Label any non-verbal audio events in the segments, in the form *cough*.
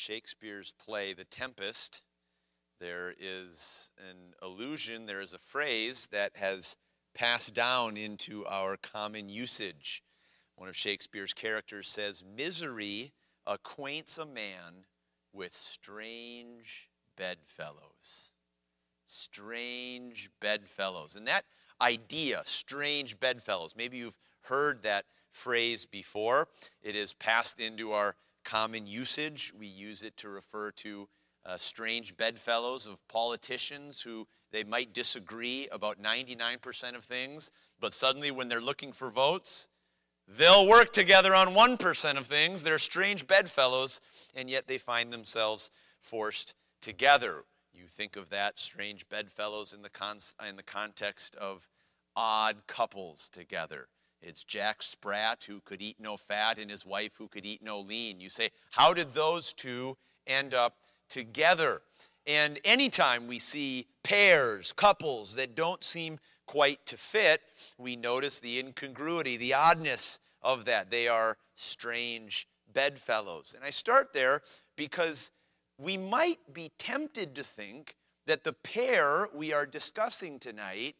Shakespeare's play, The Tempest, there is an allusion, there is a phrase that has passed down into our common usage. One of Shakespeare's characters says, Misery acquaints a man with strange bedfellows. Strange bedfellows. And that idea, strange bedfellows, maybe you've heard that phrase before. It is passed into our common usage. We use it to refer to uh, strange bedfellows of politicians who they might disagree about 99% of things, but suddenly when they're looking for votes, they'll work together on 1% of things. They're strange bedfellows, and yet they find themselves forced together. You think of that strange bedfellows in the, in the context of odd couples together. It's Jack Sprat who could eat no fat and his wife who could eat no lean. You say, how did those two end up together? And anytime we see pairs, couples that don't seem quite to fit, we notice the incongruity, the oddness of that. They are strange bedfellows. And I start there because we might be tempted to think that the pair we are discussing tonight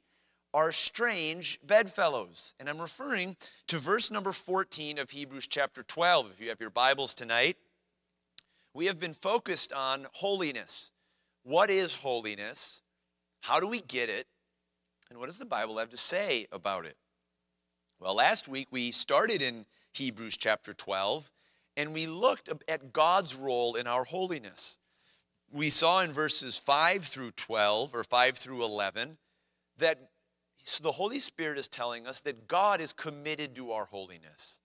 are strange bedfellows. And I'm referring to verse number 14 of Hebrews chapter 12. If you have your Bibles tonight, we have been focused on holiness. What is holiness? How do we get it? And what does the Bible have to say about it? Well, last week we started in Hebrews chapter 12 and we looked at God's role in our holiness. We saw in verses 5 through 12 or 5 through 11 that so the Holy Spirit is telling us that God is committed to our holiness,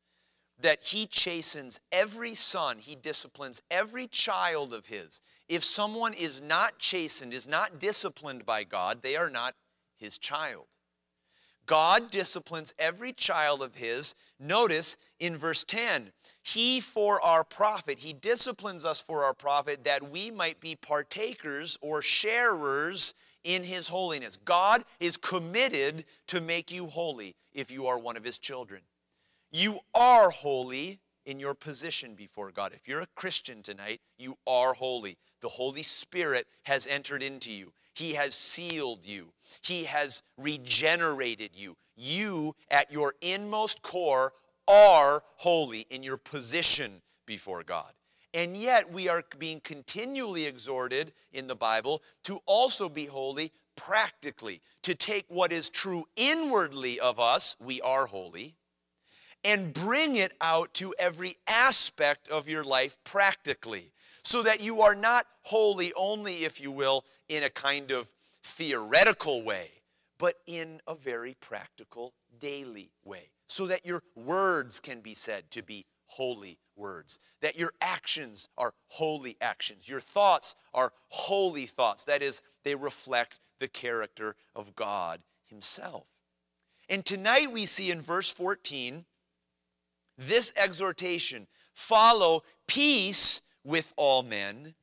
that He chastens every son, He disciplines every child of His. If someone is not chastened, is not disciplined by God, they are not His child. God disciplines every child of His. Notice in verse 10, He for our profit, He disciplines us for our profit that we might be partakers or sharers in His holiness. God is committed to make you holy if you are one of His children. You are holy in your position before God. If you're a Christian tonight, you are holy. The Holy Spirit has entered into you. He has sealed you. He has regenerated you. You, at your inmost core, are holy in your position before God. And yet, we are being continually exhorted in the Bible to also be holy practically, to take what is true inwardly of us, we are holy, and bring it out to every aspect of your life practically, so that you are not holy only, if you will, in a kind of theoretical way, but in a very practical, daily way, so that your words can be said to be holy words, that your actions are holy actions, your thoughts are holy thoughts. That is, they reflect the character of God Himself. And tonight we see in verse 14 this exhortation follow peace with all men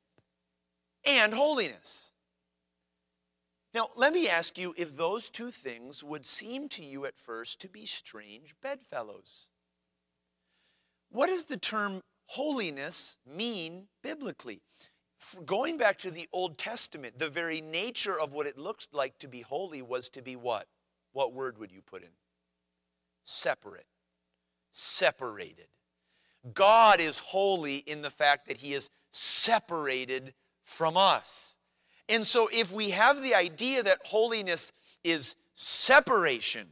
and holiness. Now, let me ask you if those two things would seem to you at first to be strange bedfellows. What does the term holiness mean biblically? Going back to the Old Testament, the very nature of what it looked like to be holy was to be what? What word would you put in? Separate. Separated. God is holy in the fact that He is separated from us. And so, if we have the idea that holiness is separation,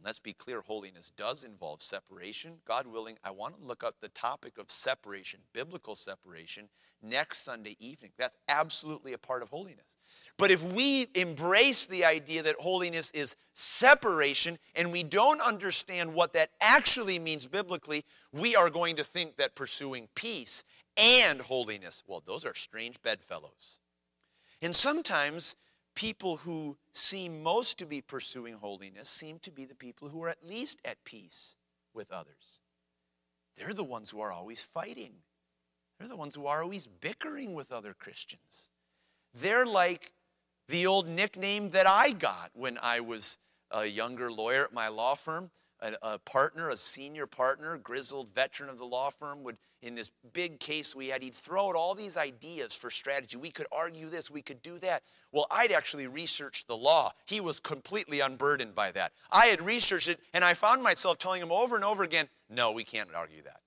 and let's be clear, holiness does involve separation. God willing, I want to look up the topic of separation, biblical separation, next Sunday evening. That's absolutely a part of holiness. But if we embrace the idea that holiness is separation and we don't understand what that actually means biblically, we are going to think that pursuing peace and holiness, well, those are strange bedfellows. And sometimes people who seem most to be pursuing holiness seem to be the people who are at least at peace with others. They're the ones who are always fighting. They're the ones who are always bickering with other Christians. They're like the old nickname that I got when I was a younger lawyer at my law firm. A, a, partner, a senior partner, grizzled veteran of the law firm, would, in this big case we had, he'd throw out all these ideas for strategy. We could argue this, we could do that. Well, I'd actually researched the law. He was completely unburdened by that. I had researched it, and I found myself telling him over and over again, no, we can't argue that.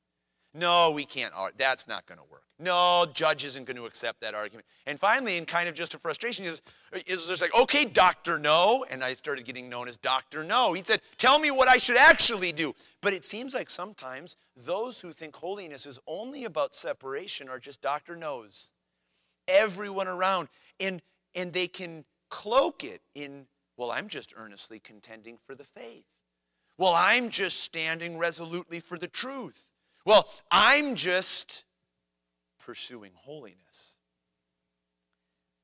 No, we can't. That's not going to work. No, judge isn't going to accept that argument. And finally, in kind of just a frustration, says, uh, is just like, okay, Dr. No. And I started getting known as Dr. No. He said, tell me what I should actually do. But it seems like sometimes those who think holiness is only about separation are just Dr. No's. Everyone around. And, and they can cloak it in, well, I'm just earnestly contending for the faith. Well, I'm just standing resolutely for the truth. Well, I'm just pursuing holiness.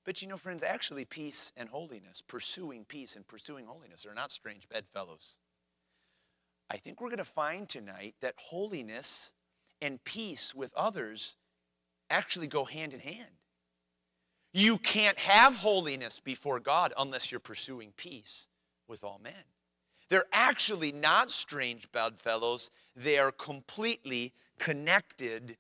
But you know, friends, actually, peace and holiness, pursuing peace and pursuing holiness, are not strange bedfellows. I think we're going to find tonight that holiness and peace with others actually go hand in hand. You can't have holiness before God unless you're pursuing peace with all men. They're actually not strange bedfellows, they are completely connected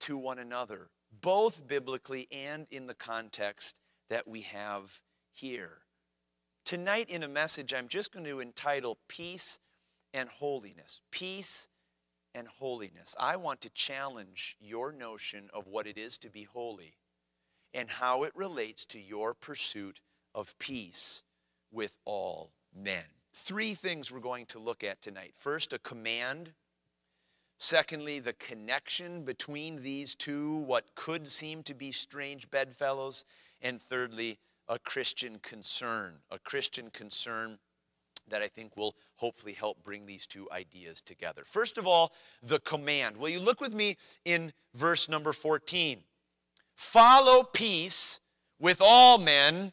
to one another, both biblically and in the context that we have here. Tonight, in a message, I'm just going to entitle Peace and Holiness. Peace and Holiness. I want to challenge your notion of what it is to be holy and how it relates to your pursuit of peace with all men. Three things we're going to look at tonight. First, a command. Secondly, the connection between these two, what could seem to be strange bedfellows. And thirdly, a Christian concern. A Christian concern that I think will hopefully help bring these two ideas together. First of all, the command. Will you look with me in verse number 14? Follow peace with all men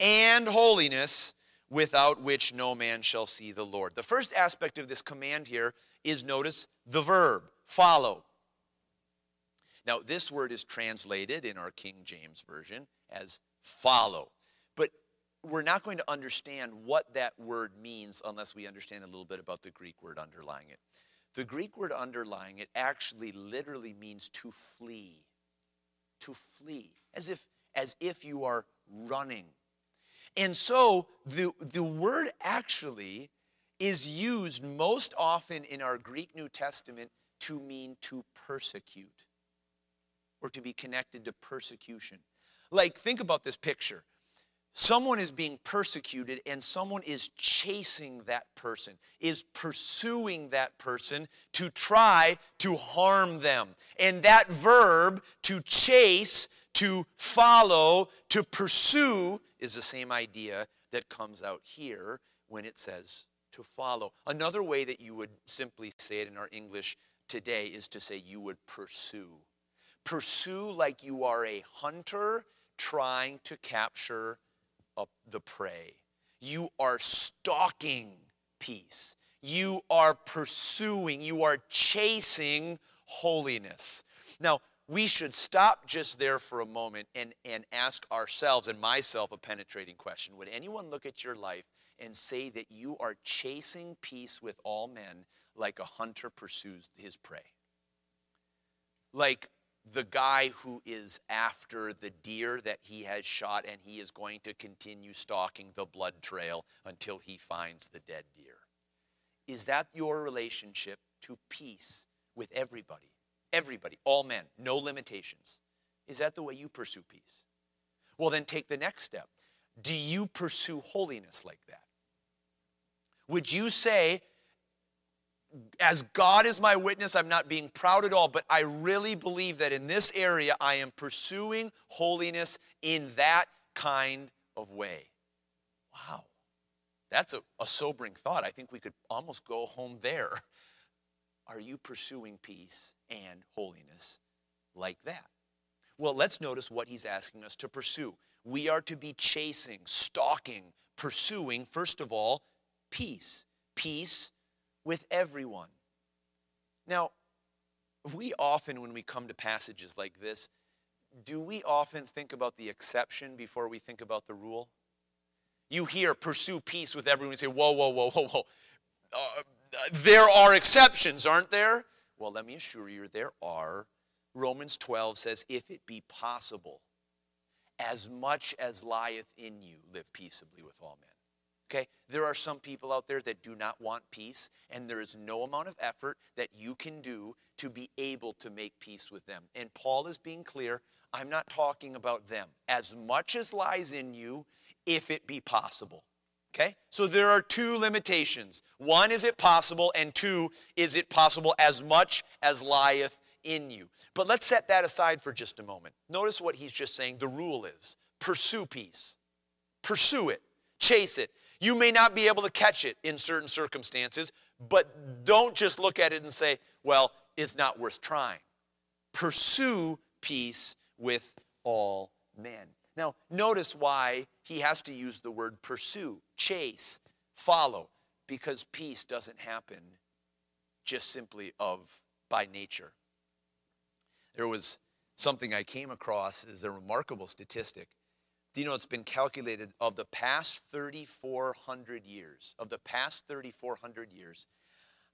and holiness without which no man shall see the Lord. The first aspect of this command here is notice the verb, follow. Now, this word is translated in our King James Version as follow. But we're not going to understand what that word means unless we understand a little bit about the Greek word underlying it. The Greek word underlying it actually literally means to flee. To flee. As if, as if you are running and so the, the word actually is used most often in our Greek New Testament to mean to persecute or to be connected to persecution. Like, think about this picture. Someone is being persecuted and someone is chasing that person, is pursuing that person to try to harm them. And that verb, to chase, to follow, to pursue, is the same idea that comes out here when it says to follow. Another way that you would simply say it in our English today is to say you would pursue. Pursue like you are a hunter trying to capture the prey. You are stalking peace. You are pursuing, you are chasing holiness. Now, we should stop just there for a moment and, and ask ourselves and myself a penetrating question. Would anyone look at your life and say that you are chasing peace with all men like a hunter pursues his prey? Like the guy who is after the deer that he has shot and he is going to continue stalking the blood trail until he finds the dead deer. Is that your relationship to peace with everybody? Everybody, all men, no limitations. Is that the way you pursue peace? Well, then take the next step. Do you pursue holiness like that? Would you say, as God is my witness, I'm not being proud at all, but I really believe that in this area I am pursuing holiness in that kind of way? Wow. That's a, a sobering thought. I think we could almost go home there. *laughs* Are you pursuing peace and holiness like that? Well, let's notice what he's asking us to pursue. We are to be chasing, stalking, pursuing, first of all, peace. Peace with everyone. Now, we often, when we come to passages like this, do we often think about the exception before we think about the rule? You hear pursue peace with everyone, you say, whoa, whoa, whoa, whoa, whoa. Uh, there are exceptions, aren't there? Well, let me assure you, there are. Romans 12 says, if it be possible, as much as lieth in you, live peaceably with all men. Okay? There are some people out there that do not want peace, and there is no amount of effort that you can do to be able to make peace with them. And Paul is being clear I'm not talking about them. As much as lies in you, if it be possible. Okay? So there are two limitations. One, is it possible? And two, is it possible as much as lieth in you? But let's set that aside for just a moment. Notice what he's just saying. The rule is pursue peace, pursue it, chase it. You may not be able to catch it in certain circumstances, but don't just look at it and say, well, it's not worth trying. Pursue peace with all men. Now, notice why he has to use the word pursue, chase, follow, because peace doesn't happen just simply of by nature. There was something I came across as a remarkable statistic. Do you know it's been calculated of the past 3,400 years, of the past 3,400 years,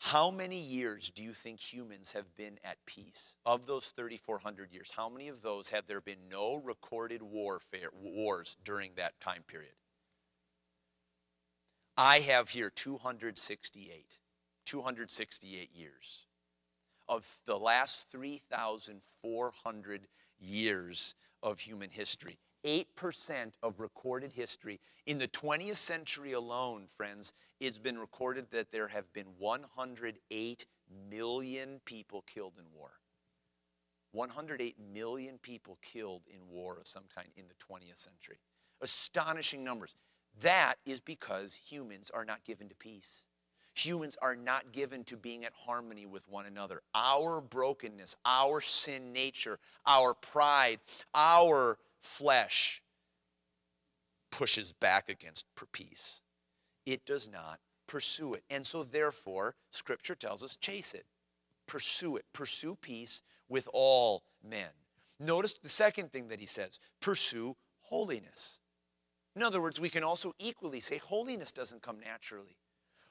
how many years do you think humans have been at peace? Of those 3,400 years, how many of those have there been no recorded warfare, wars during that time period? I have here 268. 268 years. Of the last 3,400 years of human history, 8% of recorded history. In the 20th century alone, friends, it's been recorded that there have been 108 million people killed in war. 108 million people killed in war of some kind in the 20th century. Astonishing numbers. That is because humans are not given to peace. Humans are not given to being at harmony with one another. Our brokenness, our sin nature, our pride, our flesh pushes back against peace. It does not pursue it. And so, therefore, Scripture tells us chase it, pursue it, pursue peace with all men. Notice the second thing that he says pursue holiness. In other words, we can also equally say holiness doesn't come naturally.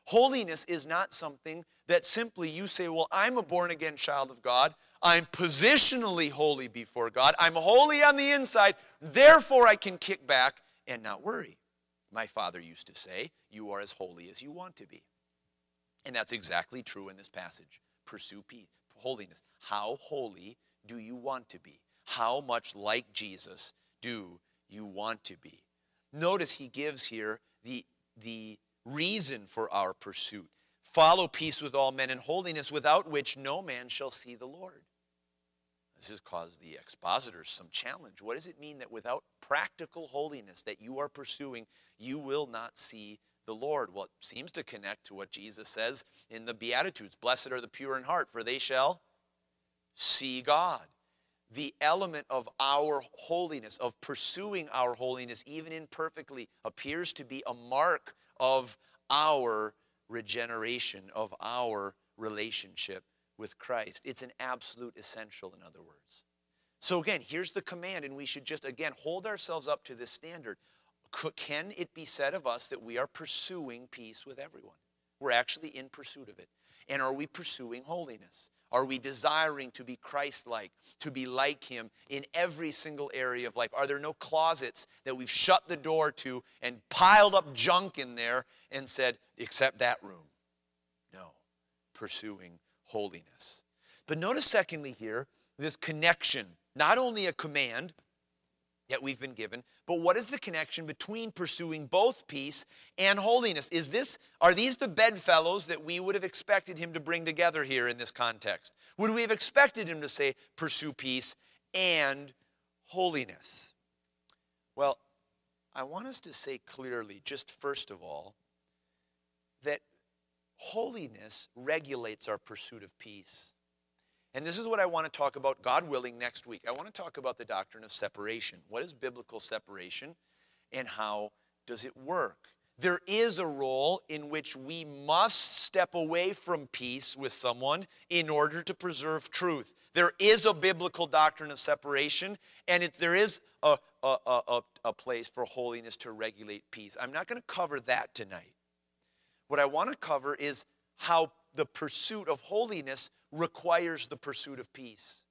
Holiness is not something that simply you say, Well, I'm a born again child of God. I'm positionally holy before God. I'm holy on the inside. Therefore, I can kick back and not worry. My father used to say, You are as holy as you want to be. And that's exactly true in this passage. Pursue peace, holiness. How holy do you want to be? How much like Jesus do you want to be? Notice he gives here the, the reason for our pursuit. Follow peace with all men and holiness, without which no man shall see the Lord. This has caused the expositors some challenge. What does it mean that without practical holiness that you are pursuing, you will not see the Lord? Well, it seems to connect to what Jesus says in the Beatitudes Blessed are the pure in heart, for they shall see God. The element of our holiness, of pursuing our holiness, even imperfectly, appears to be a mark of our regeneration, of our relationship with Christ. It's an absolute essential, in other words. So, again, here's the command, and we should just, again, hold ourselves up to this standard. Can it be said of us that we are pursuing peace with everyone? We're actually in pursuit of it. And are we pursuing holiness? Are we desiring to be Christ like, to be like Him in every single area of life? Are there no closets that we've shut the door to and piled up junk in there and said, except that room? No, pursuing holiness. But notice, secondly, here, this connection, not only a command, that we've been given. But what is the connection between pursuing both peace and holiness? Is this are these the bedfellows that we would have expected him to bring together here in this context? Would we have expected him to say pursue peace and holiness? Well, I want us to say clearly just first of all holiness regulates our pursuit of peace. And this is what I want to talk about, God willing, next week. I want to talk about the doctrine of separation. What is biblical separation and how does it work? There is a role in which we must step away from peace with someone in order to preserve truth. There is a biblical doctrine of separation, and it, there is a, a, a, a place for holiness to regulate peace. I'm not going to cover that tonight. What I want to cover is how the pursuit of holiness requires the pursuit of peace.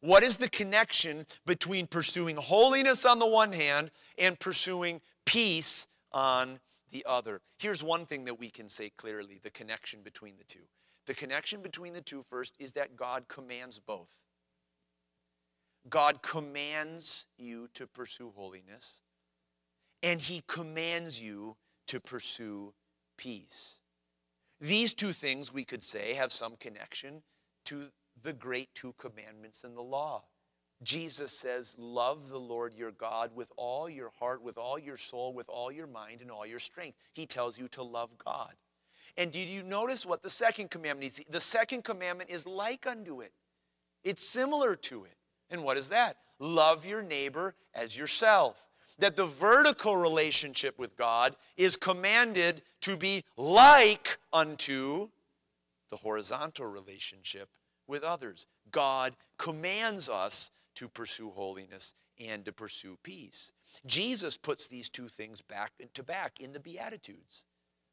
What is the connection between pursuing holiness on the one hand and pursuing peace on the other? Here's one thing that we can say clearly the connection between the two. The connection between the two, first, is that God commands both. God commands you to pursue holiness, and He commands you to pursue peace. These two things, we could say, have some connection to the great two commandments in the law. Jesus says, Love the Lord your God with all your heart, with all your soul, with all your mind, and all your strength. He tells you to love God. And did you notice what the second commandment is? The second commandment is like unto it, it's similar to it. And what is that? Love your neighbor as yourself. That the vertical relationship with God is commanded to be like unto the horizontal relationship with others. God commands us to pursue holiness and to pursue peace. Jesus puts these two things back to back in the Beatitudes.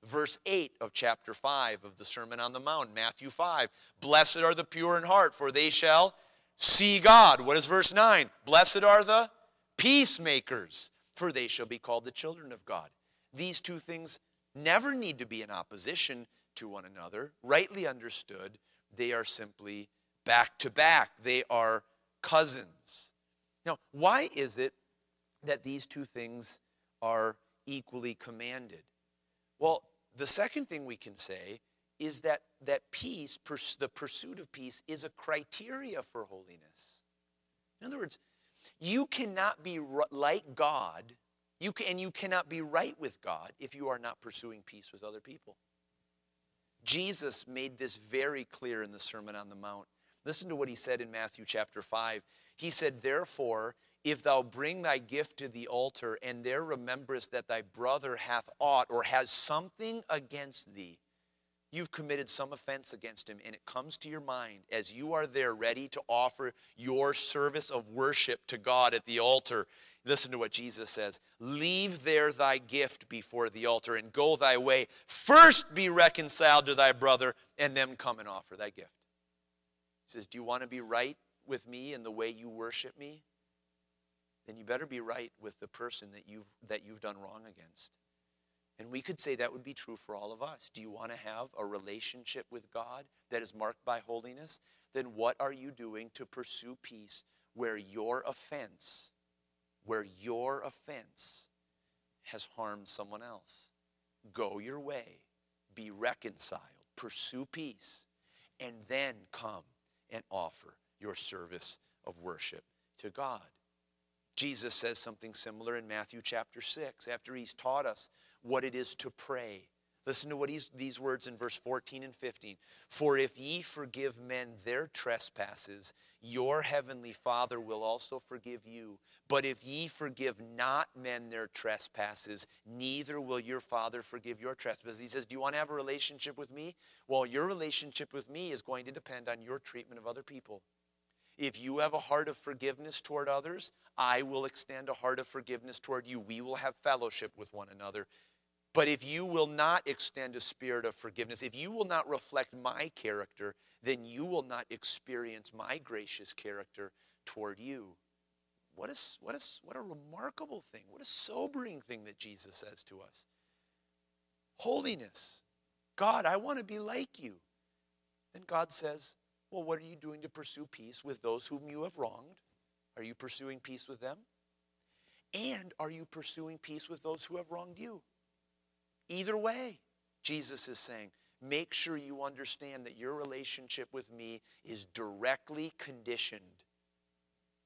Verse 8 of chapter 5 of the Sermon on the Mount, Matthew 5. Blessed are the pure in heart, for they shall see God. What is verse 9? Blessed are the peacemakers, for they shall be called the children of God. These two things never need to be in opposition to one another. Rightly understood, they are simply back to back, they are cousins. Now, why is it that these two things are equally commanded? Well, the second thing we can say is that, that peace, the pursuit of peace, is a criteria for holiness. In other words, you cannot be like God, you can, and you cannot be right with God if you are not pursuing peace with other people. Jesus made this very clear in the Sermon on the Mount. Listen to what he said in Matthew chapter 5. He said, Therefore, if thou bring thy gift to the altar, and there rememberest that thy brother hath aught or has something against thee, you've committed some offense against him, and it comes to your mind as you are there ready to offer your service of worship to God at the altar. Listen to what Jesus says Leave there thy gift before the altar and go thy way. First be reconciled to thy brother, and then come and offer thy gift. He says, Do you want to be right with me in the way you worship me? Then you better be right with the person that you've, that you've done wrong against. And we could say that would be true for all of us. Do you want to have a relationship with God that is marked by holiness? Then what are you doing to pursue peace where your offense, where your offense has harmed someone else? Go your way, be reconciled, pursue peace, and then come and offer your service of worship to God. Jesus says something similar in Matthew chapter 6 after he's taught us what it is to pray. Listen to what he's, these words in verse 14 and 15. For if ye forgive men their trespasses, your heavenly Father will also forgive you. But if ye forgive not men their trespasses, neither will your Father forgive your trespasses. He says, Do you want to have a relationship with me? Well, your relationship with me is going to depend on your treatment of other people. If you have a heart of forgiveness toward others, I will extend a heart of forgiveness toward you. We will have fellowship with one another. But if you will not extend a spirit of forgiveness, if you will not reflect my character, then you will not experience my gracious character toward you. What, is, what, is, what a remarkable thing, what a sobering thing that Jesus says to us. Holiness. God, I want to be like you. Then God says, Well, what are you doing to pursue peace with those whom you have wronged? Are you pursuing peace with them? And are you pursuing peace with those who have wronged you? Either way, Jesus is saying, make sure you understand that your relationship with me is directly conditioned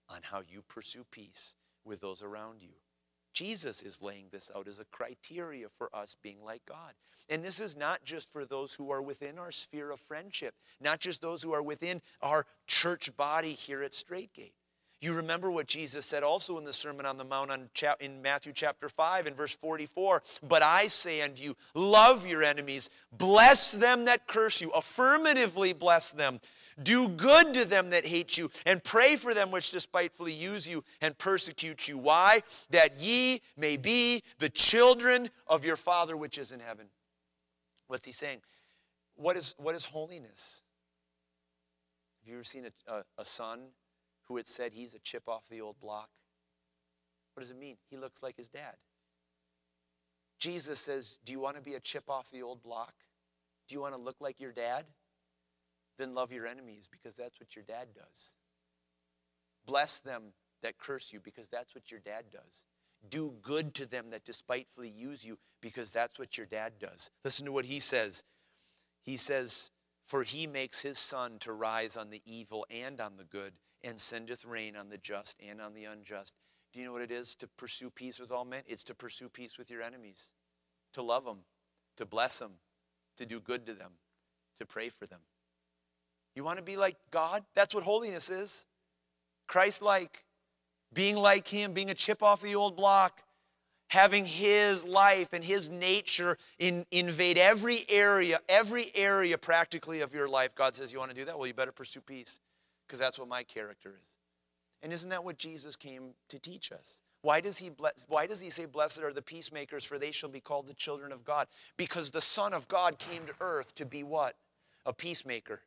on how you pursue peace with those around you. Jesus is laying this out as a criteria for us being like God. And this is not just for those who are within our sphere of friendship, not just those who are within our church body here at Straightgate. You remember what Jesus said also in the Sermon on the Mount in Matthew chapter 5 and verse 44. But I say unto you, love your enemies, bless them that curse you, affirmatively bless them. Do good to them that hate you, and pray for them which despitefully use you and persecute you. Why? That ye may be the children of your Father which is in heaven. What's he saying? what is, what is holiness? Have you ever seen a, a, a son who had said he's a chip off the old block? What does it mean? He looks like his dad. Jesus says, Do you want to be a chip off the old block? Do you want to look like your dad? Then love your enemies because that's what your dad does. Bless them that curse you because that's what your dad does. Do good to them that despitefully use you because that's what your dad does. Listen to what he says. He says, For he makes his sun to rise on the evil and on the good, and sendeth rain on the just and on the unjust. Do you know what it is to pursue peace with all men? It's to pursue peace with your enemies, to love them, to bless them, to do good to them, to pray for them. You want to be like God? That's what holiness is. Christ like, being like Him, being a chip off the old block, having His life and His nature in, invade every area, every area practically of your life. God says, You want to do that? Well, you better pursue peace because that's what my character is. And isn't that what Jesus came to teach us? Why does, he bless, why does he say, Blessed are the peacemakers, for they shall be called the children of God? Because the Son of God came to earth to be what? A peacemaker.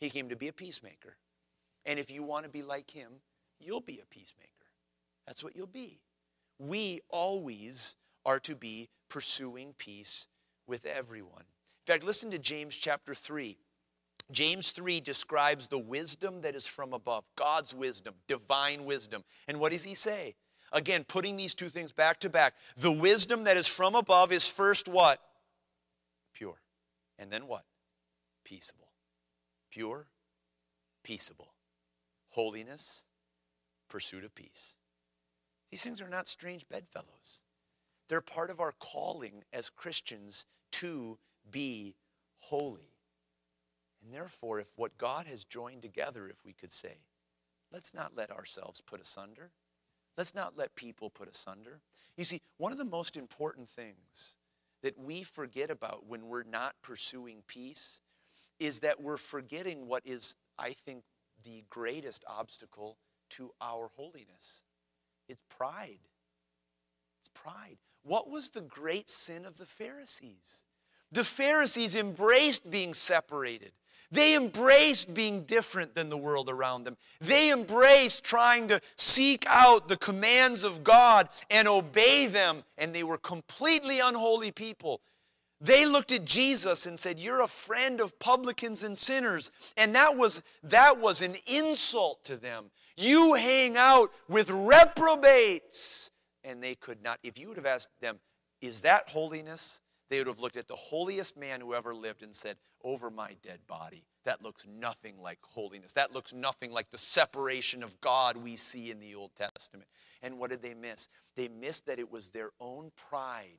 He came to be a peacemaker. And if you want to be like him, you'll be a peacemaker. That's what you'll be. We always are to be pursuing peace with everyone. In fact, listen to James chapter 3. James 3 describes the wisdom that is from above, God's wisdom, divine wisdom. And what does he say? Again, putting these two things back to back. The wisdom that is from above is first what? Pure. And then what? Peaceable. Pure, peaceable. Holiness, pursuit of peace. These things are not strange bedfellows. They're part of our calling as Christians to be holy. And therefore, if what God has joined together, if we could say, let's not let ourselves put asunder. Let's not let people put asunder. You see, one of the most important things that we forget about when we're not pursuing peace is that we're forgetting what is, I think, the greatest obstacle to our holiness. It's pride. It's pride. What was the great sin of the Pharisees? The Pharisees embraced being separated. They embraced being different than the world around them. They embraced trying to seek out the commands of God and obey them, and they were completely unholy people. They looked at Jesus and said, "You're a friend of publicans and sinners." And that was that was an insult to them. You hang out with reprobates. And they could not if you would have asked them, "Is that holiness?" They would have looked at the holiest man who ever lived and said, over my dead body. That looks nothing like holiness. That looks nothing like the separation of God we see in the Old Testament. And what did they miss? They missed that it was their own pride.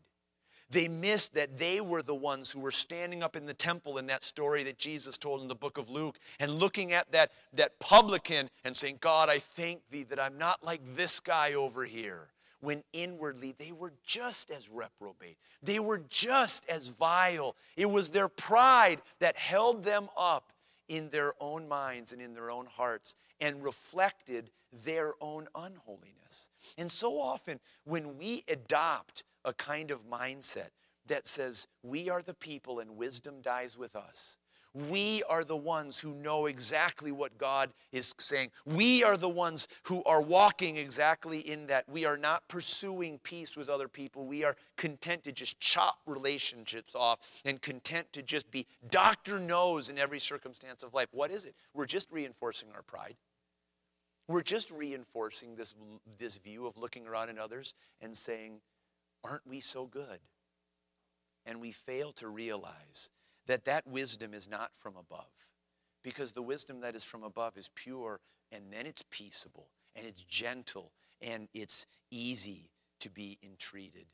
They missed that they were the ones who were standing up in the temple in that story that Jesus told in the book of Luke and looking at that, that publican and saying, God, I thank thee that I'm not like this guy over here when inwardly they were just as reprobate. They were just as vile. It was their pride that held them up in their own minds and in their own hearts and reflected their own unholiness. And so often, when we adopt a kind of mindset that says we are the people and wisdom dies with us, we are the ones who know exactly what God is saying. We are the ones who are walking exactly in that. We are not pursuing peace with other people. We are content to just chop relationships off and content to just be doctor knows in every circumstance of life. What is it? We're just reinforcing our pride. We're just reinforcing this, this view of looking around at others and saying, Aren't we so good? And we fail to realize that that wisdom is not from above. Because the wisdom that is from above is pure and then it's peaceable and it's gentle and it's easy to be entreated.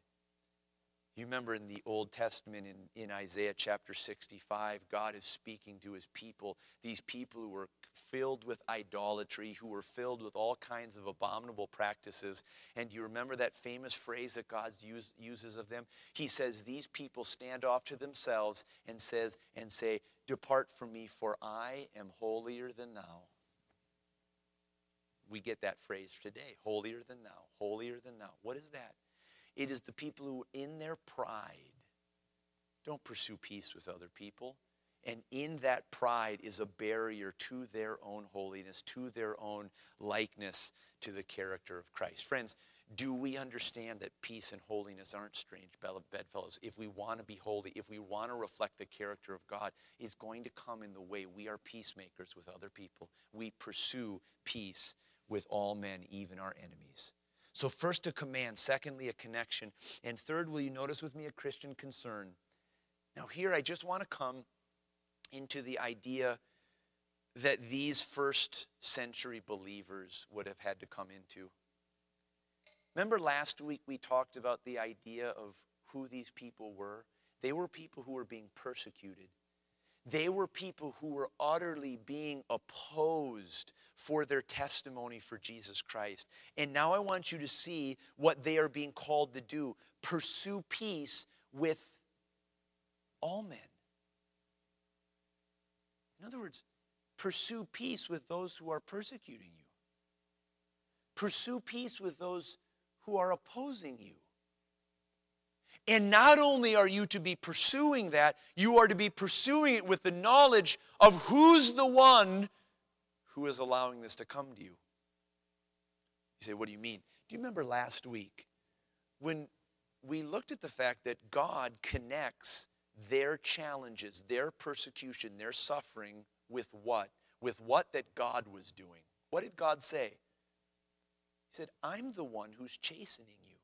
You remember in the Old Testament, in, in Isaiah chapter 65, God is speaking to his people, these people who were filled with idolatry, who were filled with all kinds of abominable practices. And you remember that famous phrase that God use, uses of them? He says, These people stand off to themselves and says and say, Depart from me, for I am holier than thou. We get that phrase today, holier than thou, holier than thou. What is that? It is the people who, in their pride, don't pursue peace with other people. And in that pride is a barrier to their own holiness, to their own likeness to the character of Christ. Friends, do we understand that peace and holiness aren't strange bedfellows? If we want to be holy, if we want to reflect the character of God, it's going to come in the way we are peacemakers with other people. We pursue peace with all men, even our enemies. So, first, a command. Secondly, a connection. And third, will you notice with me a Christian concern? Now, here I just want to come into the idea that these first century believers would have had to come into. Remember last week we talked about the idea of who these people were? They were people who were being persecuted. They were people who were utterly being opposed for their testimony for Jesus Christ. And now I want you to see what they are being called to do pursue peace with all men. In other words, pursue peace with those who are persecuting you. Pursue peace with those who are opposing you. And not only are you to be pursuing that, you are to be pursuing it with the knowledge of who's the one who is allowing this to come to you. You say, What do you mean? Do you remember last week when we looked at the fact that God connects their challenges, their persecution, their suffering with what? With what that God was doing. What did God say? He said, I'm the one who's chastening you.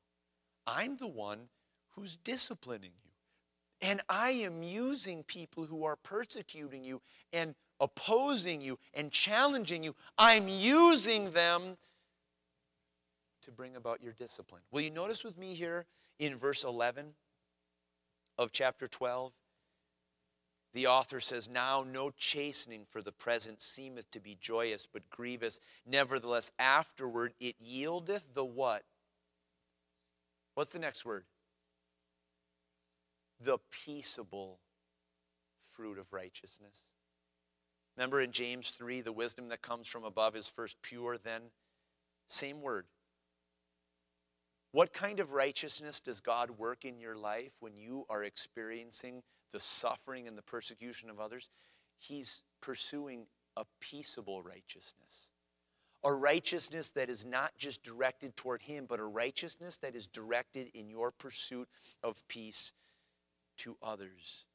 I'm the one who's disciplining you. And I am using people who are persecuting you and opposing you and challenging you. I'm using them to bring about your discipline. Will you notice with me here in verse 11? Of chapter 12, the author says, Now no chastening for the present seemeth to be joyous, but grievous. Nevertheless, afterward it yieldeth the what? What's the next word? The peaceable fruit of righteousness. Remember in James 3, the wisdom that comes from above is first pure, then same word. What kind of righteousness does God work in your life when you are experiencing the suffering and the persecution of others? He's pursuing a peaceable righteousness. A righteousness that is not just directed toward Him, but a righteousness that is directed in your pursuit of peace to others.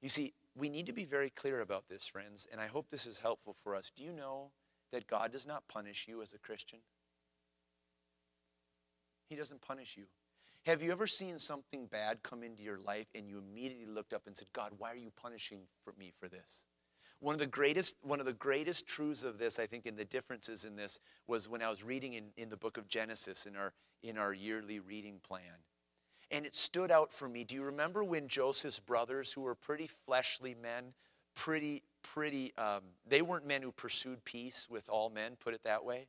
You see, we need to be very clear about this, friends, and I hope this is helpful for us. Do you know that God does not punish you as a Christian? He doesn't punish you. Have you ever seen something bad come into your life and you immediately looked up and said, God, why are you punishing for me for this? One of the greatest, one of the greatest truths of this, I think, in the differences in this was when I was reading in, in the book of Genesis in our in our yearly reading plan. And it stood out for me. Do you remember when Joseph's brothers, who were pretty fleshly men, pretty, pretty, um, they weren't men who pursued peace with all men, put it that way?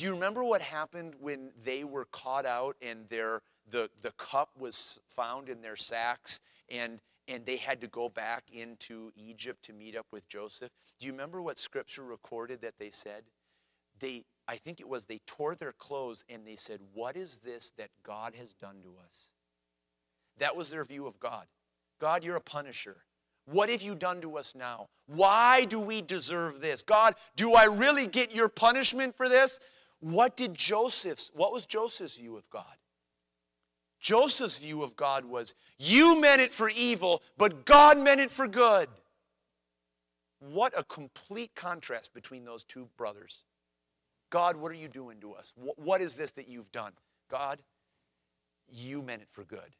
Do you remember what happened when they were caught out and their the, the cup was found in their sacks and and they had to go back into Egypt to meet up with Joseph? Do you remember what scripture recorded that they said? They I think it was they tore their clothes and they said, "What is this that God has done to us?" That was their view of God. God, you're a punisher. What have you done to us now? Why do we deserve this? God, do I really get your punishment for this? What did Joseph's, what was Joseph's view of God? Joseph's view of God was, you meant it for evil, but God meant it for good. What a complete contrast between those two brothers. God, what are you doing to us? What is this that you've done? God, you meant it for good.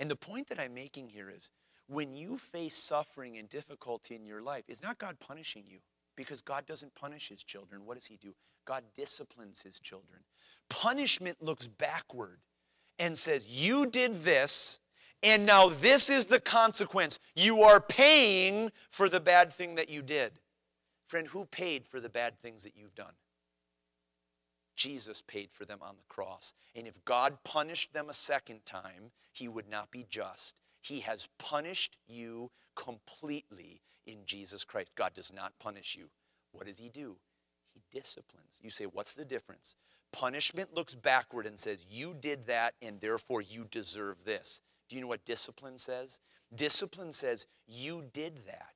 And the point that I'm making here is when you face suffering and difficulty in your life, is not God punishing you because God doesn't punish his children. What does he do? God disciplines his children. Punishment looks backward and says, You did this, and now this is the consequence. You are paying for the bad thing that you did. Friend, who paid for the bad things that you've done? Jesus paid for them on the cross. And if God punished them a second time, he would not be just. He has punished you completely in Jesus Christ. God does not punish you. What does he do? He disciplines. You say, what's the difference? Punishment looks backward and says, you did that and therefore you deserve this. Do you know what discipline says? Discipline says, You did that,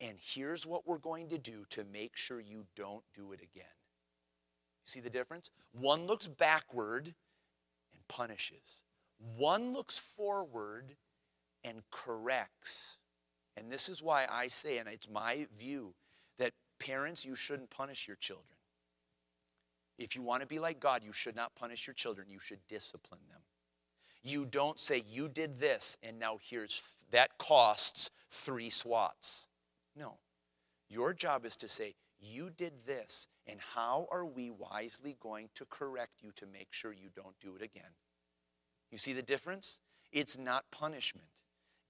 and here's what we're going to do to make sure you don't do it again. You see the difference? One looks backward and punishes, one looks forward and corrects. And this is why I say, and it's my view, parents, you shouldn't punish your children. If you want to be like God, you should not punish your children, you should discipline them. You don't say, You did this, and now here's that costs three swats. No. Your job is to say, You did this, and how are we wisely going to correct you to make sure you don't do it again? You see the difference? It's not punishment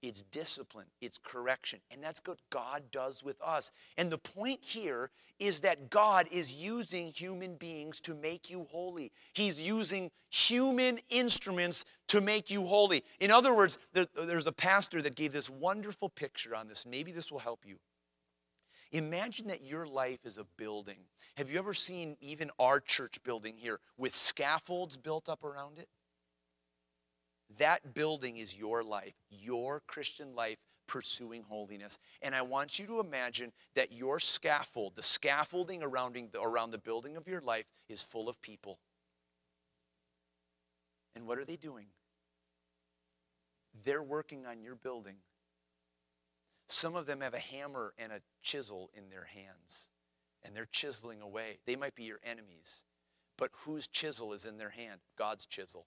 it's discipline, it's correction. And that's what God does with us. And the point here is that God is using human beings to make you holy. He's using human instruments to make you holy. In other words, there's a pastor that gave this wonderful picture on this. Maybe this will help you. Imagine that your life is a building. Have you ever seen even our church building here with scaffolds built up around it? That building is your life, your Christian life pursuing holiness. And I want you to imagine that your scaffold, the scaffolding around the, around the building of your life, is full of people. And what are they doing? They're working on your building. Some of them have a hammer and a chisel in their hands, and they're chiseling away. They might be your enemies, but whose chisel is in their hand? God's chisel.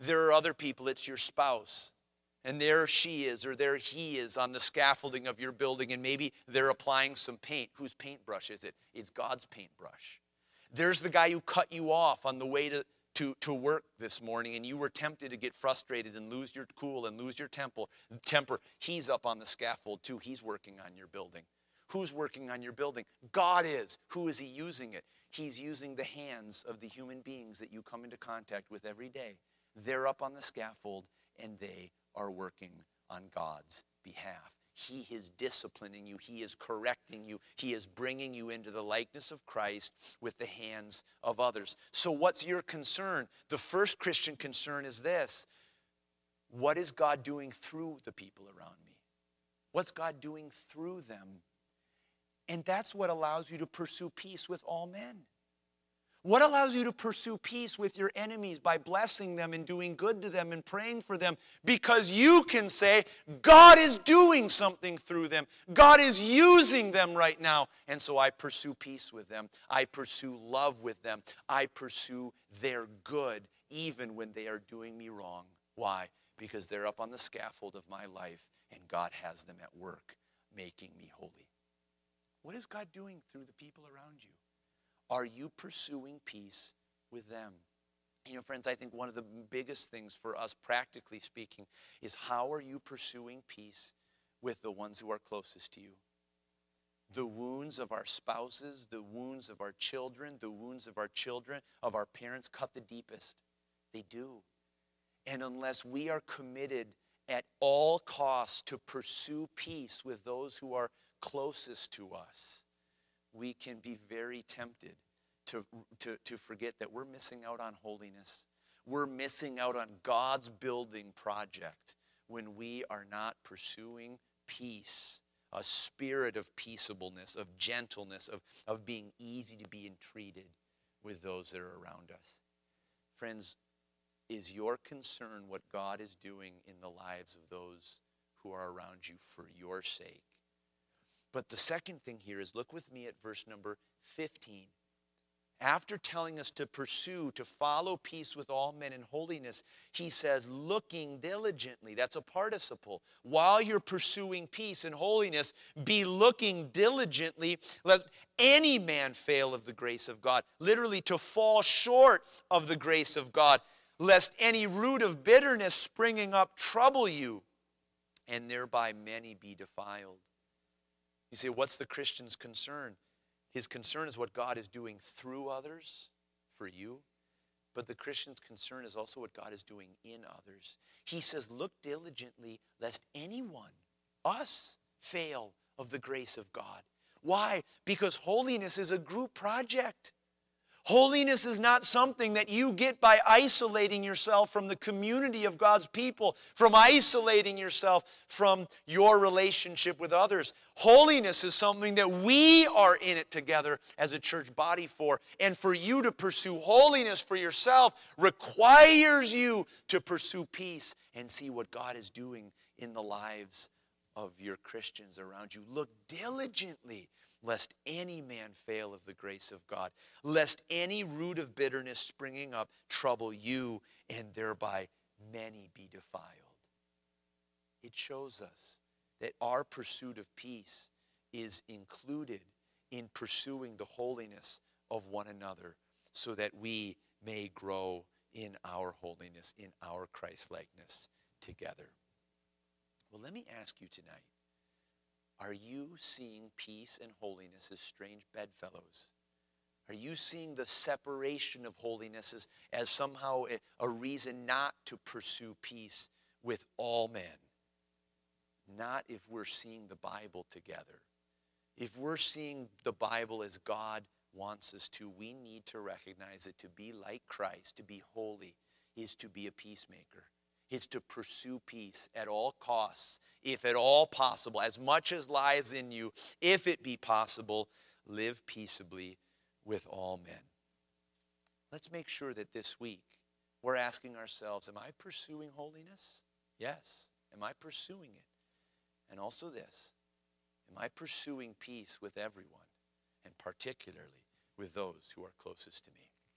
There are other people, it's your spouse. And there she is, or there he is on the scaffolding of your building, and maybe they're applying some paint. Whose paintbrush is it? It's God's paintbrush. There's the guy who cut you off on the way to, to, to work this morning, and you were tempted to get frustrated and lose your cool and lose your temple, temper. He's up on the scaffold too. He's working on your building. Who's working on your building? God is. Who is He using it? He's using the hands of the human beings that you come into contact with every day. They're up on the scaffold and they are working on God's behalf. He is disciplining you. He is correcting you. He is bringing you into the likeness of Christ with the hands of others. So, what's your concern? The first Christian concern is this What is God doing through the people around me? What's God doing through them? And that's what allows you to pursue peace with all men. What allows you to pursue peace with your enemies by blessing them and doing good to them and praying for them? Because you can say, God is doing something through them. God is using them right now. And so I pursue peace with them. I pursue love with them. I pursue their good even when they are doing me wrong. Why? Because they're up on the scaffold of my life and God has them at work making me holy. What is God doing through the people around you? Are you pursuing peace with them? You know, friends, I think one of the biggest things for us, practically speaking, is how are you pursuing peace with the ones who are closest to you? The wounds of our spouses, the wounds of our children, the wounds of our children, of our parents cut the deepest. They do. And unless we are committed at all costs to pursue peace with those who are closest to us, we can be very tempted to, to, to forget that we're missing out on holiness. We're missing out on God's building project when we are not pursuing peace, a spirit of peaceableness, of gentleness, of, of being easy to be entreated with those that are around us. Friends, is your concern what God is doing in the lives of those who are around you for your sake? But the second thing here is look with me at verse number 15. After telling us to pursue, to follow peace with all men in holiness, he says, looking diligently. That's a participle. While you're pursuing peace and holiness, be looking diligently, lest any man fail of the grace of God. Literally, to fall short of the grace of God, lest any root of bitterness springing up trouble you, and thereby many be defiled. You say, what's the Christian's concern? His concern is what God is doing through others for you. But the Christian's concern is also what God is doing in others. He says, Look diligently lest anyone, us, fail of the grace of God. Why? Because holiness is a group project. Holiness is not something that you get by isolating yourself from the community of God's people, from isolating yourself from your relationship with others. Holiness is something that we are in it together as a church body for. And for you to pursue holiness for yourself requires you to pursue peace and see what God is doing in the lives of your Christians around you. Look diligently lest any man fail of the grace of God, lest any root of bitterness springing up trouble you, and thereby many be defiled. It shows us that our pursuit of peace is included in pursuing the holiness of one another so that we may grow in our holiness, in our Christ likeness together. Well, let me ask you tonight are you seeing peace and holiness as strange bedfellows? Are you seeing the separation of holiness as, as somehow a, a reason not to pursue peace with all men? Not if we're seeing the Bible together. If we're seeing the Bible as God wants us to, we need to recognize that to be like Christ, to be holy, is to be a peacemaker is to pursue peace at all costs, if at all possible, as much as lies in you, if it be possible, live peaceably with all men. Let's make sure that this week we're asking ourselves Am I pursuing holiness? Yes. Am I pursuing it? And also this Am I pursuing peace with everyone, and particularly with those who are closest to me?